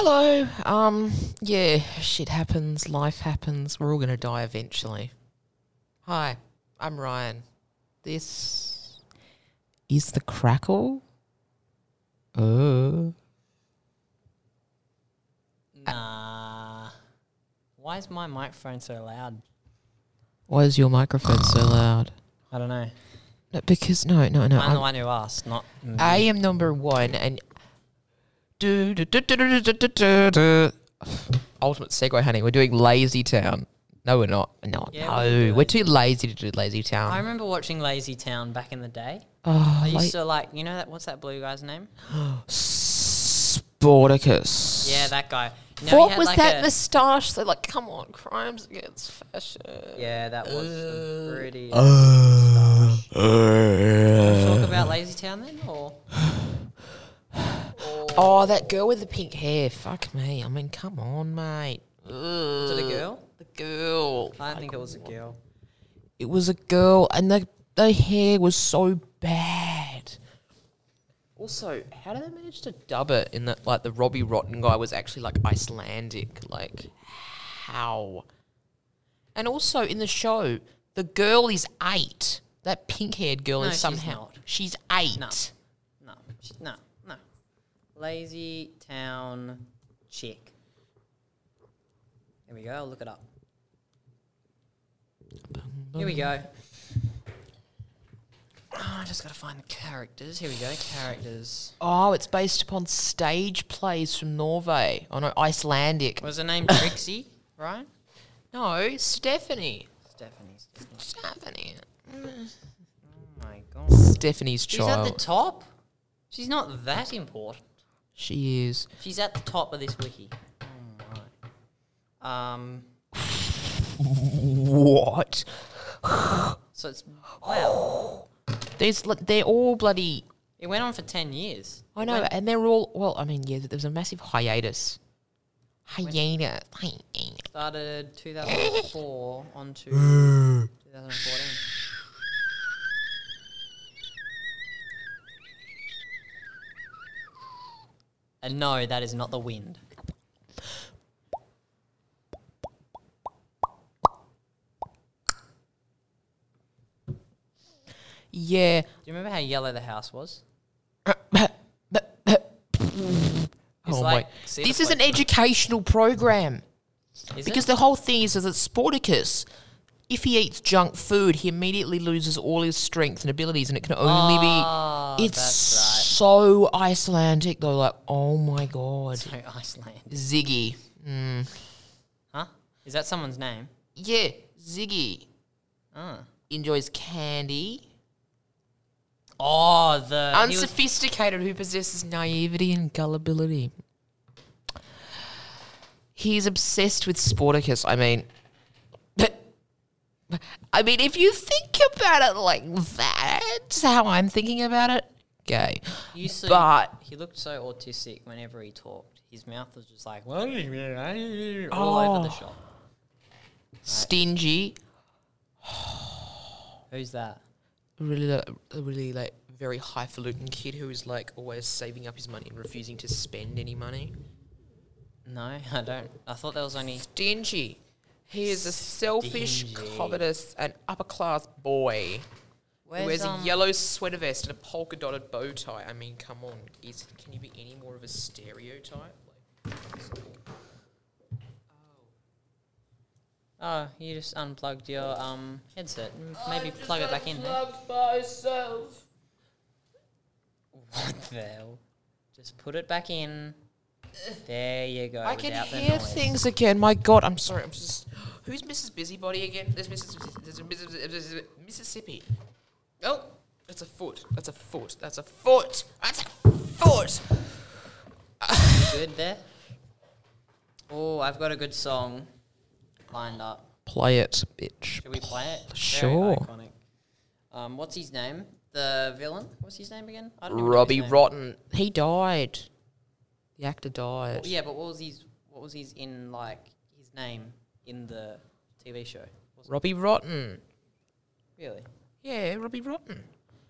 Hello. Um, yeah, shit happens, life happens. We're all to die eventually. Hi, I'm Ryan. This is the crackle. Uh. Nah. Why is my microphone so loud? Why is your microphone so loud? I don't know. No, because no, no, no. I'm the I'm- one who asked, not me. I am number one, and Ultimate segue, honey. We're doing Lazy Town. No, we're not. No, Yeah, we're We're too lazy to do Lazy Town. I remember watching Lazy Town back in the day. oh, I used to like, you know that what's that blue guy's name? Sportacus. Yeah, that guy. No, what was like that a- moustache? They're like, come on, crimes against fashion. Yeah, that was a pretty. Talk about Lazy Town then, or oh, that girl with the pink hair. Fuck me. I mean, come on, mate. was it a girl? The girl. I don't think it was a girl. It was a girl, and the the hair was so bad. Also, how did they manage to dub it in that like the Robbie Rotten guy was actually like Icelandic? Like how? And also in the show, the girl is eight. That pink haired girl No, is she's somehow not. she's eight. No. No, she, no, no. Lazy Town chick. Here we go. I'll look it up. Here we go. Oh, I just gotta find the characters. Here we go. Characters. Oh, it's based upon stage plays from Norway. Oh no, Icelandic. Was her name Trixie? Right? No, Stephanie. Stephanie. Stephanie. Stephanie. Oh my god. Stephanie's She's at the top. She's not that important. She is. She's at the top of this wiki. Um. What? So it's wow. There's, li- they're all bloody. It went on for ten years. I know, and they're all. Well, I mean, yeah, there was a massive hiatus. Hiatus. Hiatus. Started 2004 on to 2014. And no, that is not the wind. Yeah. Do you remember how yellow the house was? oh like- my. This is an educational program. Is Because it? the whole thing is that it's Sportacus, if he eats junk food, he immediately loses all his strength and abilities, and it can only Oh, be. It's that's so Icelandic, though. Like, oh my god. So Iceland. Ziggy. Mm. Huh? Is that someone's name? Yeah, Ziggy Oh. enjoys candy. Oh, the Unsophisticated who possesses naivety and gullibility. He's obsessed with Sportacus. I mean, I mean, if you think about it like that, how I'm thinking about it, gay. used to- But he looked so autistic whenever he talked. His mouth was just like all over the Oh. shop. stingy, Who's that? really, a really like very highfalutin kid who is like always saving up his money and refusing to spend any money. No, I don't. I thought there was only. Stingy. He is a selfish, Stingy. covetous, and upper class boy. Where's, who wears um, a yellow sweater vest and a polka dotted bow tie. I mean, come on, is can you be any more of a stereotype? Like, Oh, you just unplugged your um headset. M- Maybe plug it back in. There. Unplugged myself. What the hell? Just put it back in. There you go. I can hear things again. My God, I'm sorry. I'm just. Who's Mrs. Busybody again? There's Mrs. There's a Mrs. Mississippi. Oh, that's a foot. That's a foot. That's a foot. That's a foot. Good there. Oh, I've got a good song lined up. Play it, bitch. Should we play it? Very Sure. iconic. Um, what's his name? The villain? What's his name again? I don't even know his Robbie name. Rotten. He died. The actor died. Well, yeah, but what was his? What was his in like his name in the TV show? Robbie Rotten. Really? Yeah, Robbie Rotten.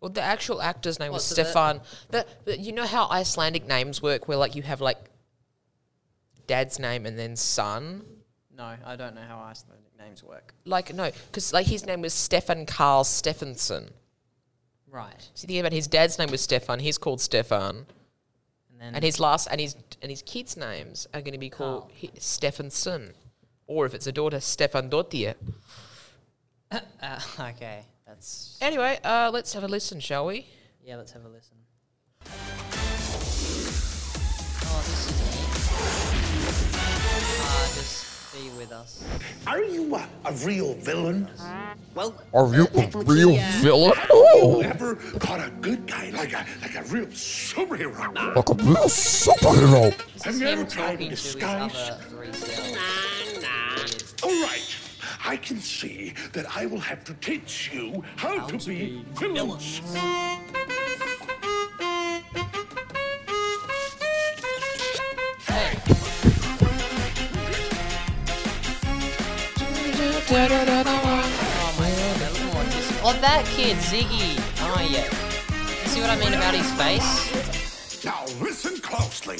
Well, the actual actor's name What, was so that- Stefan. The, you know how Icelandic names work, where like you have like dad's name and then son. No, I don't know how Icelandic names work. Like no, because like his name was Stefan Karl Stefánsson. Right. So you think about his dad's name was Stefan. He's called Stefan, then and his last and his and his kids' names are going to be called Karl. he, Stefánsson, or if it's a daughter, Stefan Dottir. uh, okay, that's Anyway, uh, let's have a listen, shall we? yeah. Let's have a listen. Oh, this is neat. Uh, just be with us. Are you a, a real villain? Well, Are you a real villain? You Oh, ever caught a good guy like a like a real superhero? like a real superhero. this Have you him ever tried talking to to disguise? other three selves. All right. I can see that I will have to teach you how, to, be, villains. Hey, oh my god, they're looking like. Oh, that kid, Ziggy. Oh yeah. You see what I mean about his face? Now listen closely.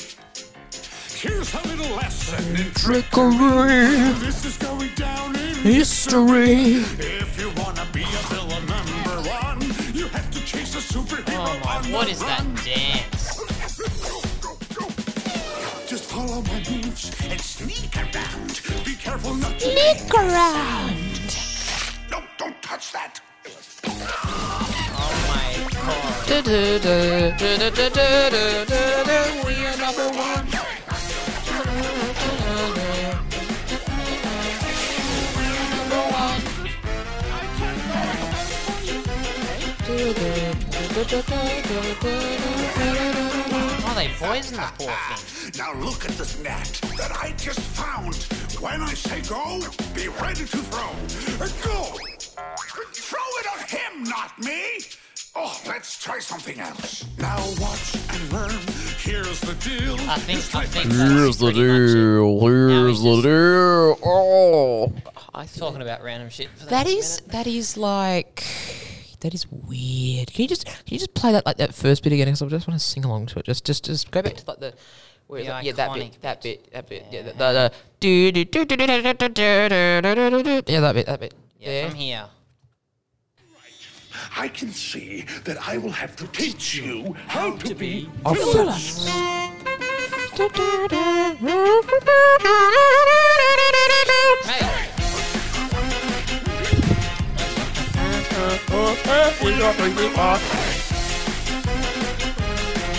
Here's a little lesson in Trickery, This is going down in history. If you wanna be a villain number one, you have to chase a superhero Oh my, on what the is that run. dance? Just follow my moves and sneak around. Be careful not to sneak around. No, don't touch that. Oh my god. We are number one. Oh, they poisoned the poor thing. Now look at this net that I just found. When I say go, be ready to throw. Uh, Go! Throw it on him, not me! Oh, let's try something else. Now watch and learn. Here's the deal. I think, I think Here's that's the pretty much it. deal. Here's Now the he's deal. Oh. I think Talking about random shit. For the that next is minute. that is like that is weird. Can you just can you just play that like that first bit again? Because I just want to sing along to it. Just just just go back to like the. Where is The? Yeah, that bit, that bit, that bit, yeah, the, the, the do do do do do do do do do do do yeah, that bit, that bit, Yeah, yeah. from here. I can see that I will have to teach you how to be A villain. Hey,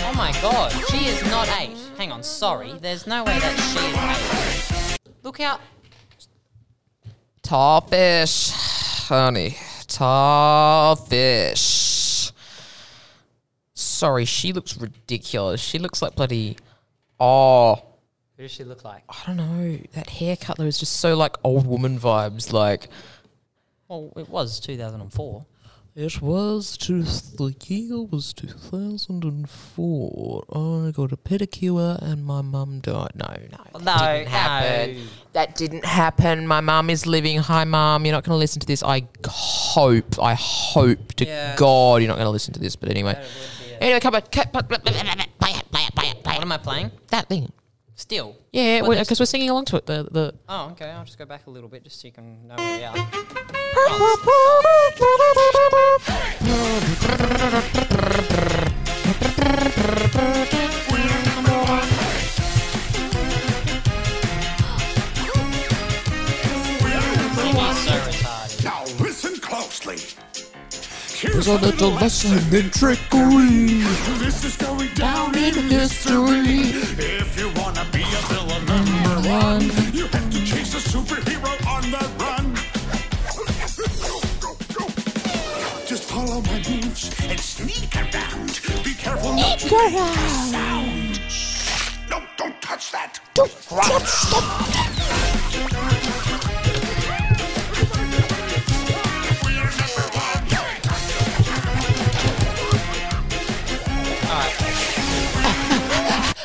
oh my god, she is not eight. Hang on, sorry. There's no way that she is eight. Look out. Tall fish, honey, tall fish. Sorry, she looks ridiculous. She looks like bloody. Oh, Who does she look like? I don't know. That haircut though is just so like old woman vibes. Like Well, it was 2004. It was just the year was two thousand and four. I got a pedicure and my mum died. No, no, that No, didn't happen. no. That didn't happen. My mum is living. Hi, mum. You're not going to listen to this. I hope. I hope to Yeah. God you're not going to listen to this. But anyway, That would be it. anyway, come on. Play it. Play it. Play it. Play it. What am I playing? That thing. Still. Yeah, Well, because we're singing along to it. The the. Oh, okay. I'll just go back a little bit just so you can know where we are. He's so retarded. Now listen closely. Here's There's a little lesson in trickery. This is going down In history. If you wanna one, you have to chase a superhero on the run. Just follow my moves and sneak around. Be careful not to make a sound. No, don't touch that. Don't touch that.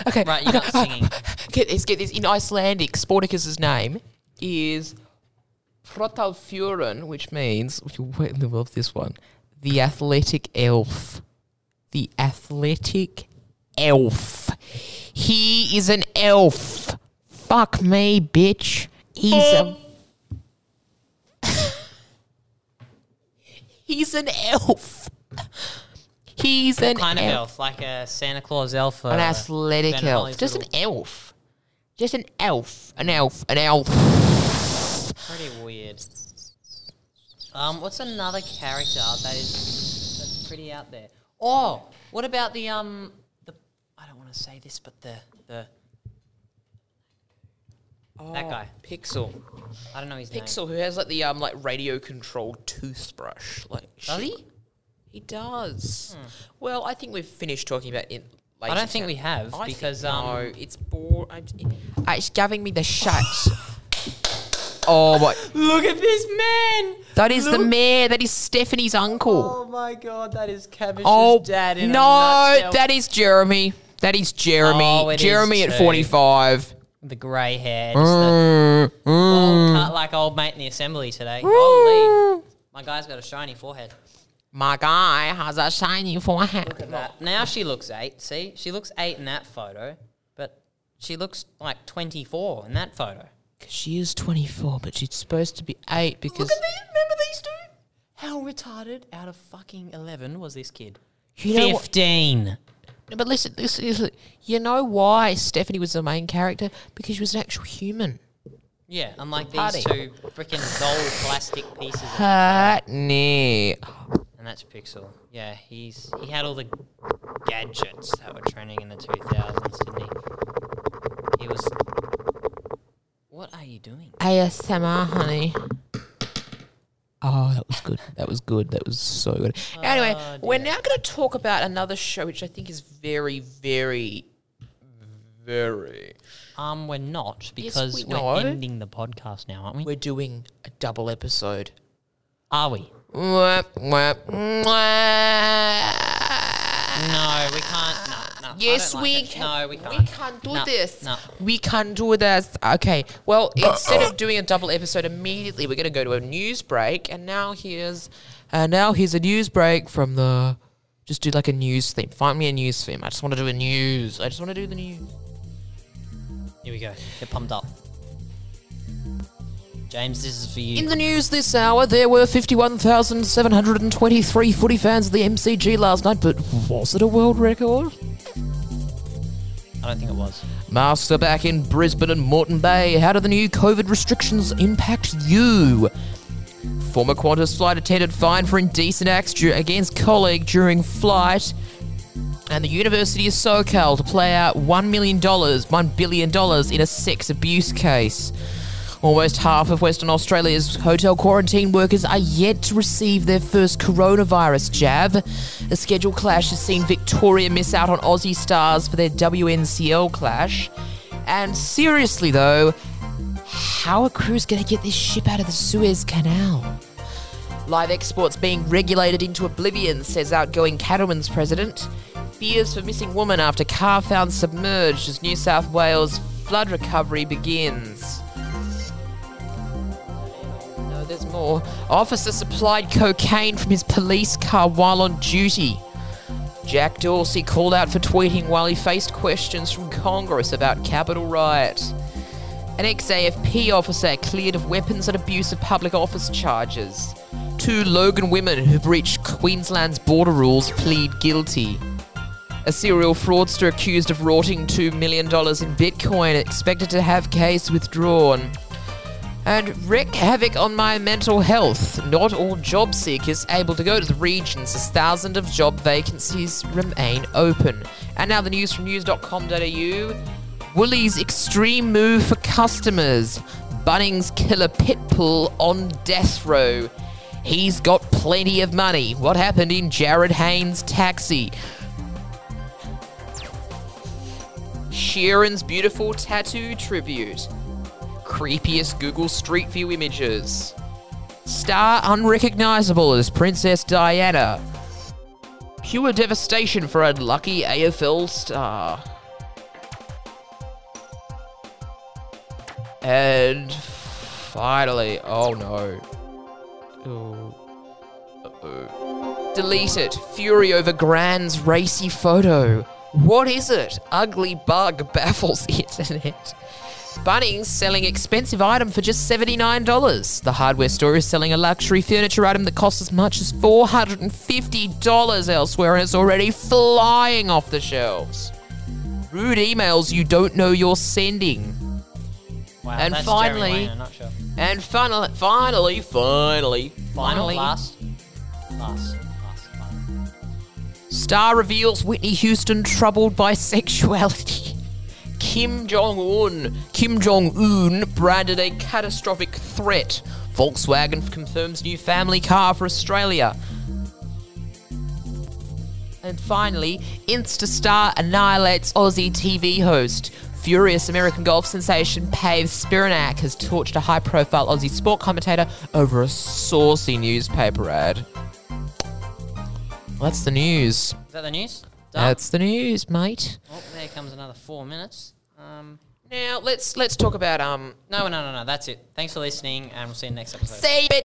Okay. Right, you're not singing. Get this. Get this. In Icelandic, Sportacus's name is Protalfjörun, which means you wait love this one. The athletic elf. The athletic elf. He is an elf. Fuck me, bitch. He's a. He's an elf. He's an kind of elf. elf, like a Santa Claus elf. An uh, athletic elf. Just an elf. Just an elf. An elf. An elf. Pretty weird. Um, what's another character that is that's pretty out there? Oh, what about the um the I don't want to say this, but the the oh, that guy. Pixel. I don't know his name. Pixel, who has like the um like radio controlled toothbrush. Like Does shit. he? He does. Well, I think we've finished talking about it. I don't think we have, I think- because, um, no, it's boring. It's giving me the shits. oh my! Look at this man! That is the mayor. That is Stephanie's uncle. Oh my god, that is Cabbage's Oh, dad in no, that is Jeremy. That is Jeremy. Oh, it is Jeremy at forty-five. the grey hair, the Mm, mm. old like old mate in the assembly today. Holy, my guy's got a shiny forehead. My guy has a shiny forehead. Look at that. Now she looks eight. See, she looks eight in that photo, but she looks like twenty-four in that photo. Because She is 24, but she's supposed to be 8 because. these. Remember these two? How retarded out of fucking eleven was this kid? You know what- Fifteen. No, but listen, listen, listen. You know why Stephanie was the main character? Because she was an actual human. Yeah, unlike these Party. two freaking doll plastic pieces. Honey. And that's Pixel. Yeah, he's he had all the gadgets that were trending in the two thousands, didn't he? He was. What are you doing? ASMR, honey. Oh, that was good. That was good. That was so good. Anyway, Oh, we're now going to talk about another show which I think is very, very, very. Um, we're not Yes, because we we know. are ending the podcast now, aren't we? We're doing a double episode. Are we? No, we can't. No, no. I Yes, like we it. can. No, we can't. We can't do No, this. No. We can't do this. Okay. Well, instead of doing a double episode immediately, we're going to go to a news break. And now here's, uh, now here's a news break from the. Just do like a news theme. Find me a news theme. I just want to do a news. I just want to do the news. Here we go. Get pumped up. James, this is for you. In the news this hour, there were 51,723 footy fans at the MCG last night, but was it a world record? I don't think it was. Master back in Brisbane and Moreton Bay. How do the new COVID restrictions impact you? Former Qantas flight attendant fined for indecent acts du- against colleague during flight. And the University of SoCal to play out $1 million, $1 billion in a sex abuse case. Almost half of Western Australia's hotel quarantine workers are yet to receive their first coronavirus jab. A schedule clash has seen Victoria miss out on Aussie stars for their WNCL clash. And seriously, though, how are crews going to get this ship out of the Suez Canal? Live exports being regulated into oblivion, says outgoing Cattleman's president. Fears for missing woman after car found submerged as New South Wales flood recovery begins. There's more. Officer supplied cocaine from his police car while on duty. Jack Dorsey called out for tweeting while he faced questions from Congress about Capitol riot. An ex-AFP officer cleared of weapons and abuse of public office charges. Two Logan women who breached Queensland's border rules plead guilty. A serial fraudster accused of rorting $2 million in Bitcoin expected to have case withdrawn. And wreak havoc on my mental health. Not all job seekers able to go to the regions as thousands of job vacancies remain open. And now the news from news.com.au. Woolies extreme move for customers. Bunnings killer Pitbull on death row. He's got plenty of money. What happened in Jarryd Hayne's taxi? Sheeran's beautiful tattoo tribute. Creepiest Google Street View images. Star unrecognizable as Princess Diana. Pure devastation for unlucky AFL star. And finally, oh no. Oh. Uh-oh. Delete it. Fury over Grand's racy photo. What is it? Ugly bug baffles internet. Bunnings selling expensive item for just $79. The hardware store is selling a luxury furniture item that costs as much as $450 elsewhere and it's already flying off the shelves. Rude emails you don't know you're sending. Wow, And finally- Jerry Wayne in a nutshell. And finally, finally, finally, Final, finally, last, last, last, final. Star reveals Whitney Houston troubled by sexuality. Kim Jong Un. Kim Jong Un branded a catastrophic threat. Volkswagen confirms new family car for Australia. And finally, Instastar annihilates Aussie TV host. Furious American golf sensation Paige Spiranac has torched a high profile Aussie sport commentator over a saucy newspaper ad. That's the news. Is that the news? Done? That's the news, mate. Oh, there comes another four minutes. Um, Now let's let's talk about um. no, no, no, no. That's it. Thanks for listening, and we'll see you next episode. See you.